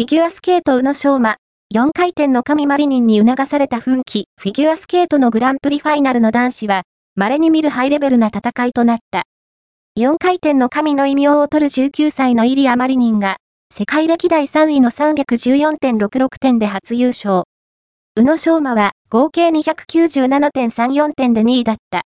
フィギュアスケート宇野昌磨、4回転の神マリニンに促された奮起、フィギュアスケートのグランプリファイナルの男子は、稀に見るハイレベルな戦いとなった。4回転の神の異名を取る19歳のイリア・マリニンが、世界歴代3位の314.66点で初優勝。宇野昌磨は合計297.34点で2位だった。